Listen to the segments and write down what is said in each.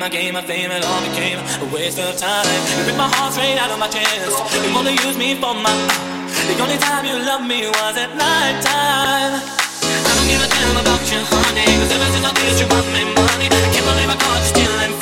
my game, my fame, it all became a waste of time. You ripped my heart straight out of my chest. You only used me for my. The only time you loved me was at night time. I don't give a damn about you, honey. Cause ever since I kissed you, want me money. I can't believe I caught you stealing.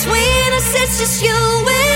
Between us, it's just you and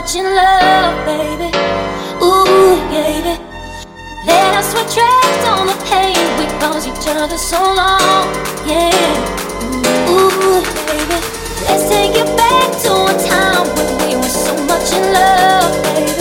much in love, baby. Ooh, baby. Let us retract on the pain we caused each other so long, yeah. Ooh, baby. Let's take it back to a time when we were so much in love, baby.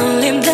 only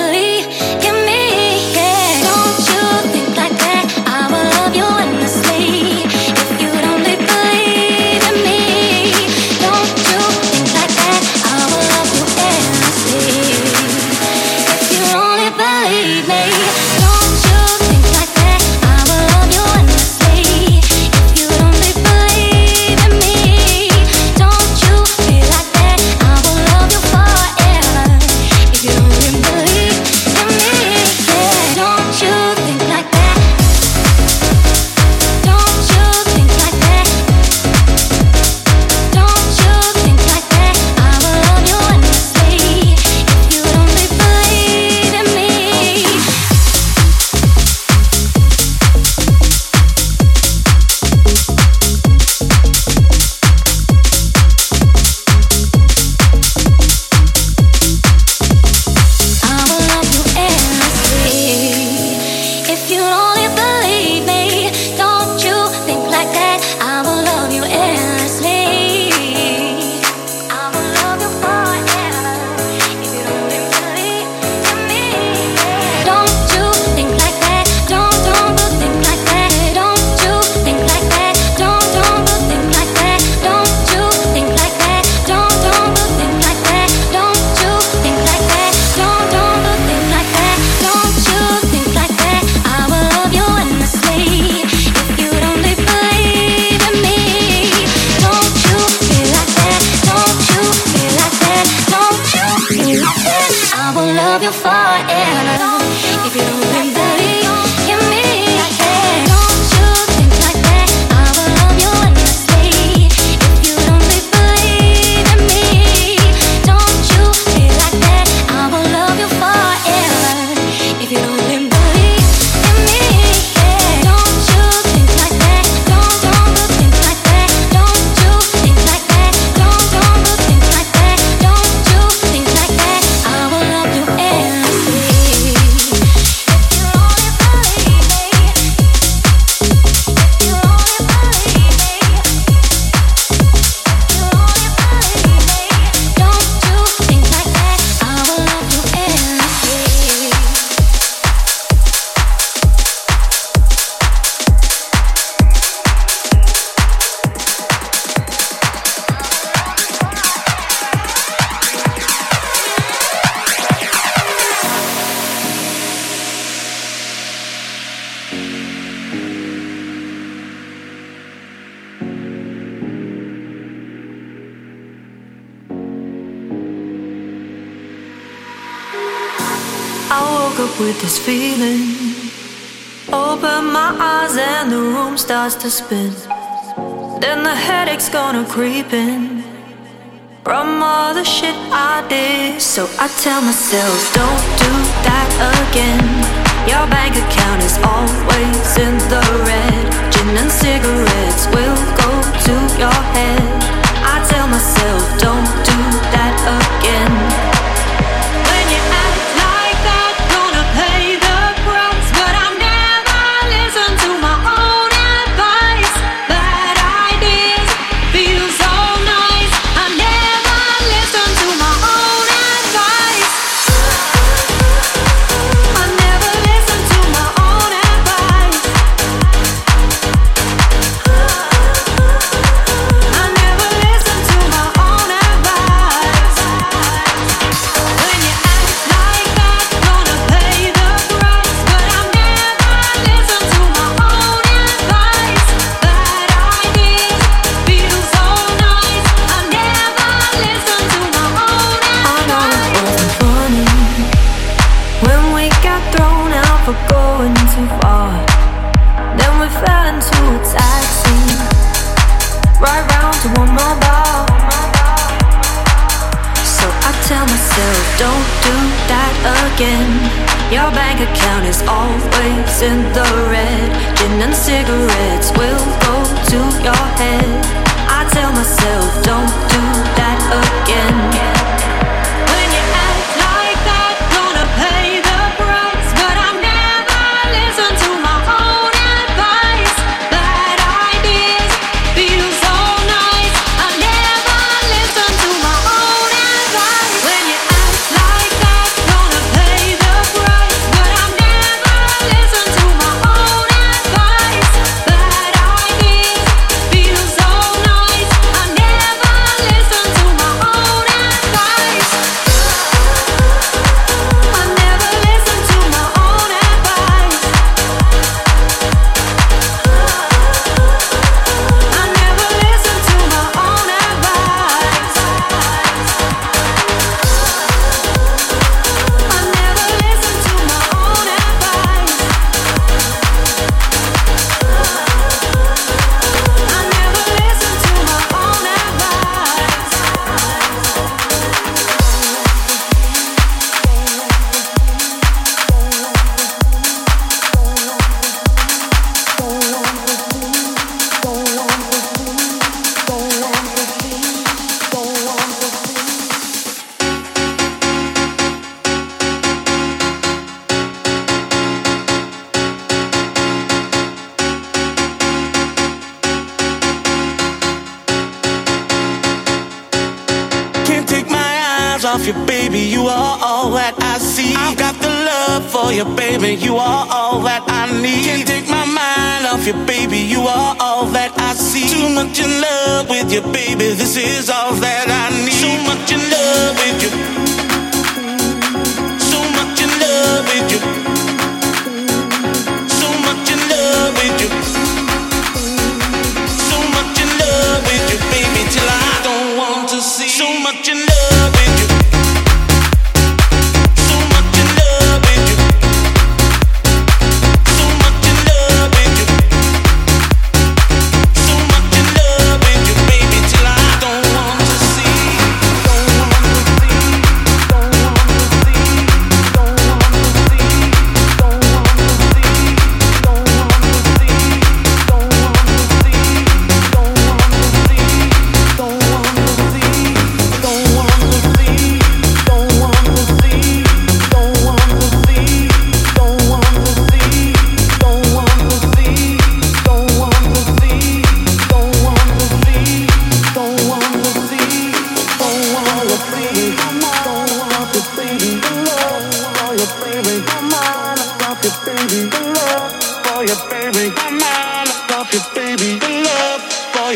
starts to spin. Then the headache's gonna creep in from all the shit I did. So I tell myself, don't do that again. Your bank account is always in the red. Gin and cigarettes will go to your head. I tell myself, don't do that again.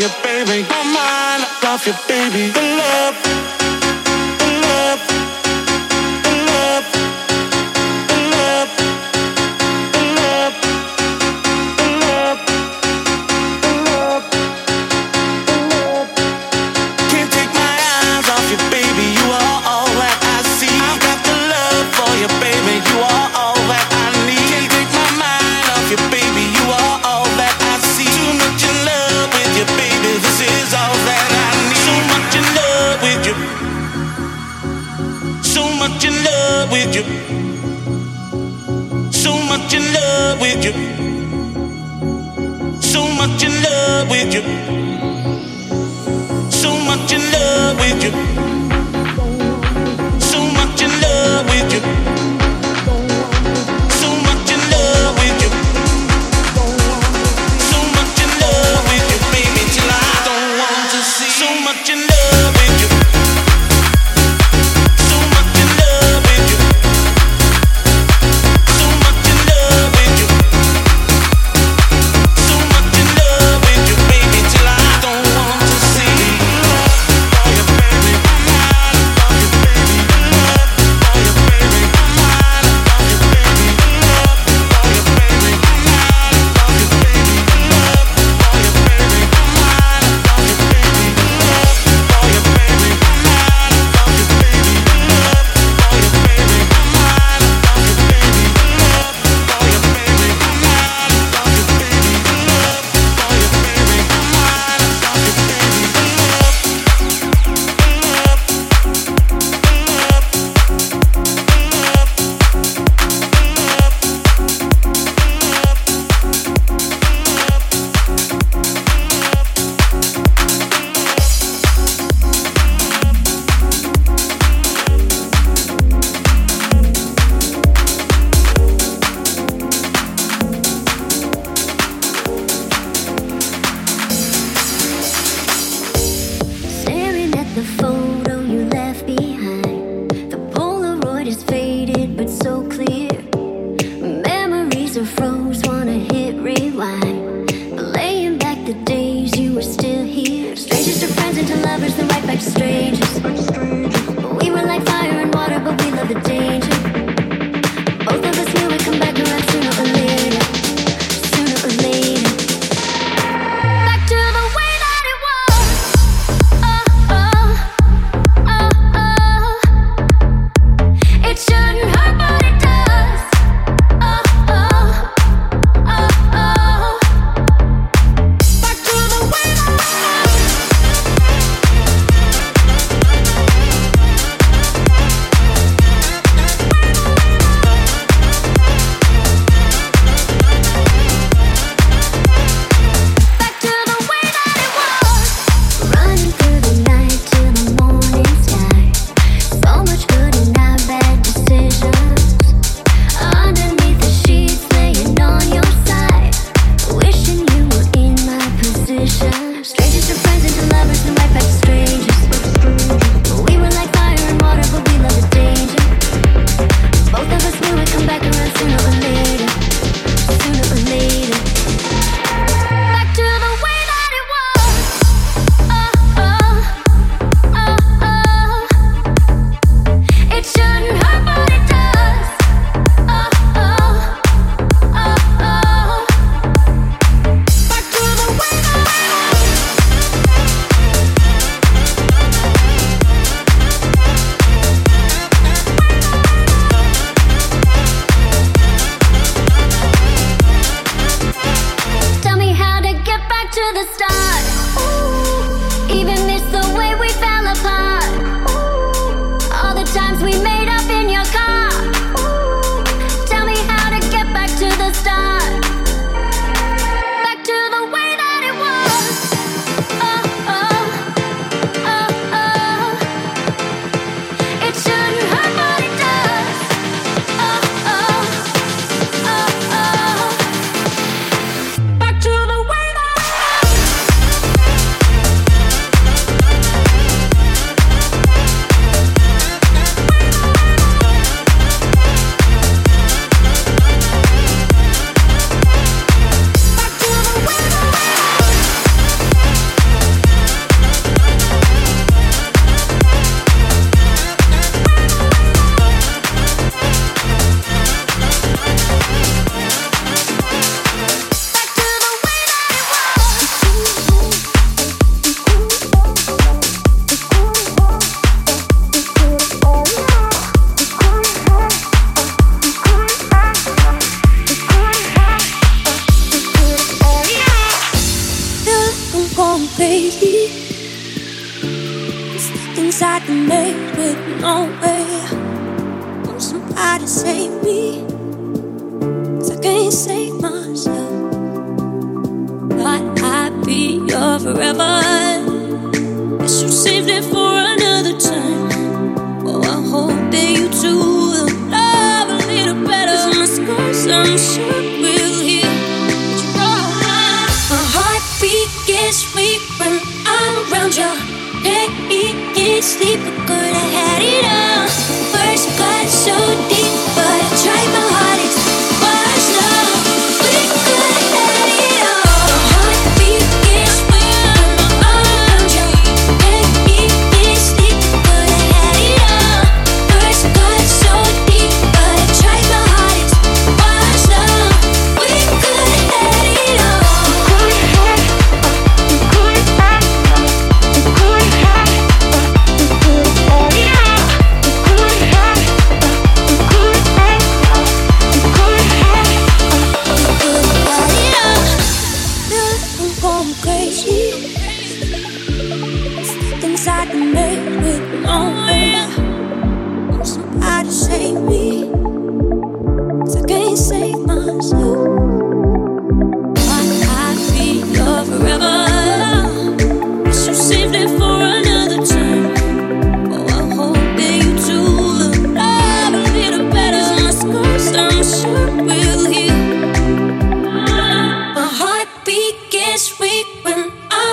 your baby. come on, love your baby. The love. the photo you left.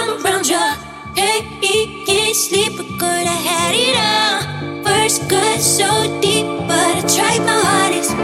I'm around ya. Hey, can't sleep, but could I had it all. First cut so deep, but I tried my hardest.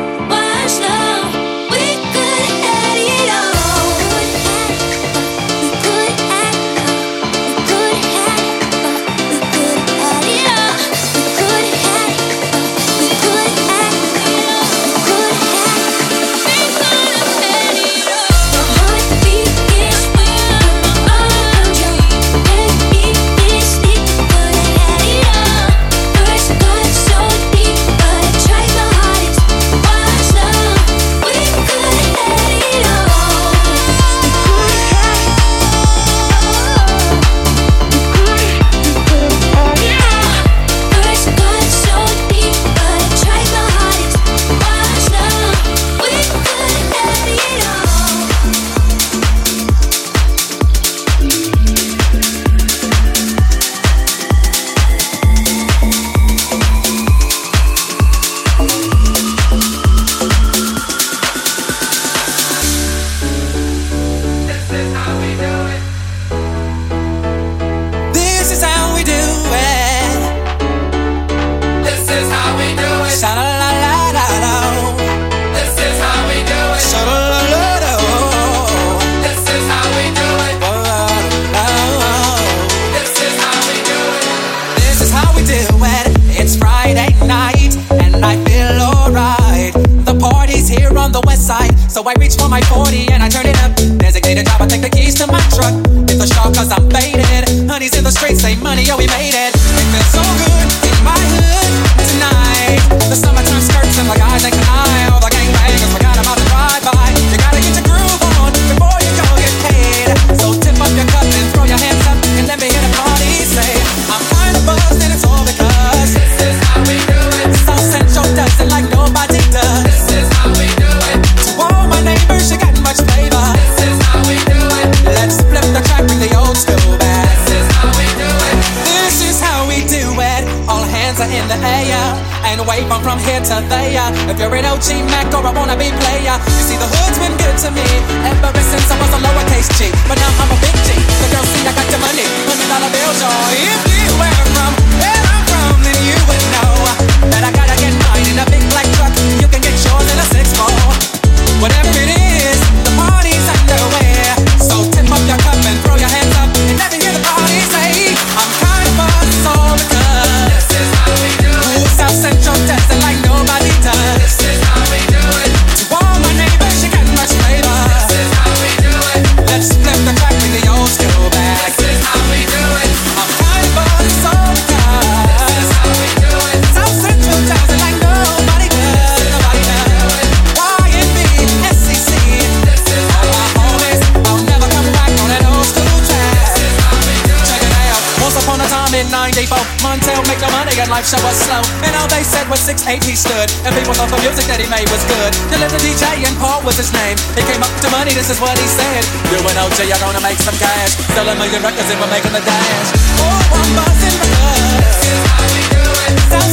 resume was good. The little DJ and Paul was his name. He came up to money, this is what he said. You and OJ are gonna make some cash. Sell a million records and we're making the dash. Oh, one buzzing records. This is how we do it.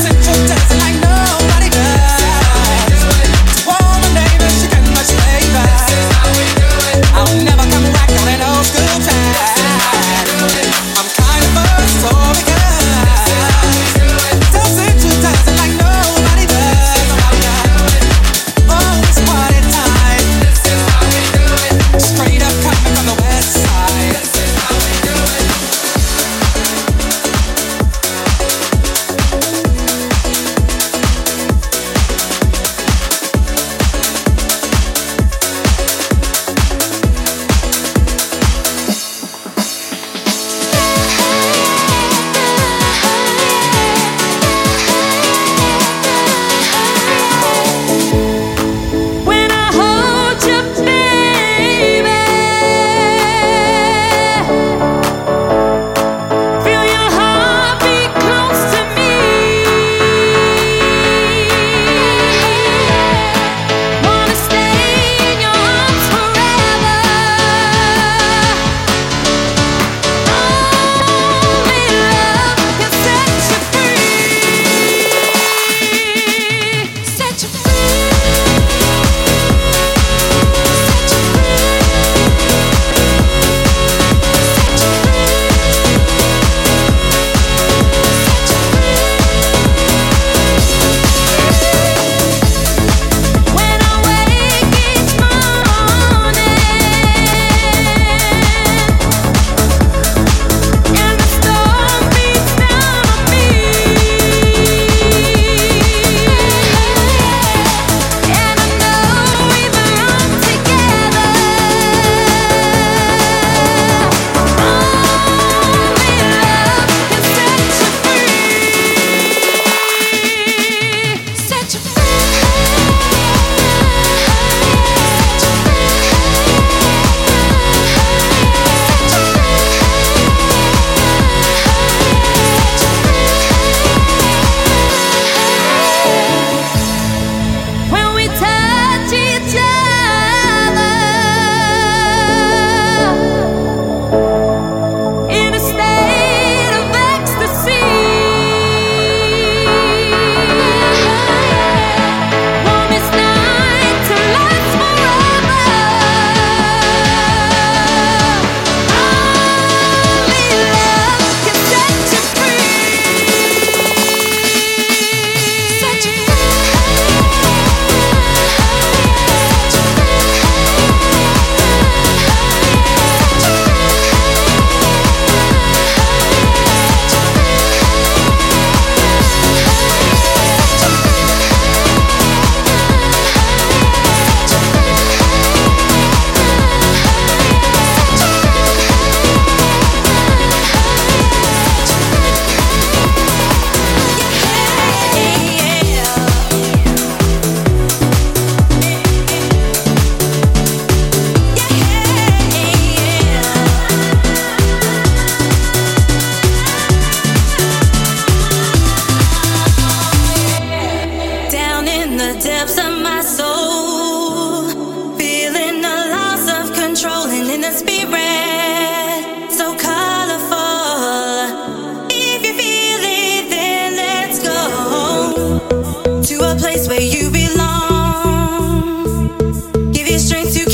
strength you.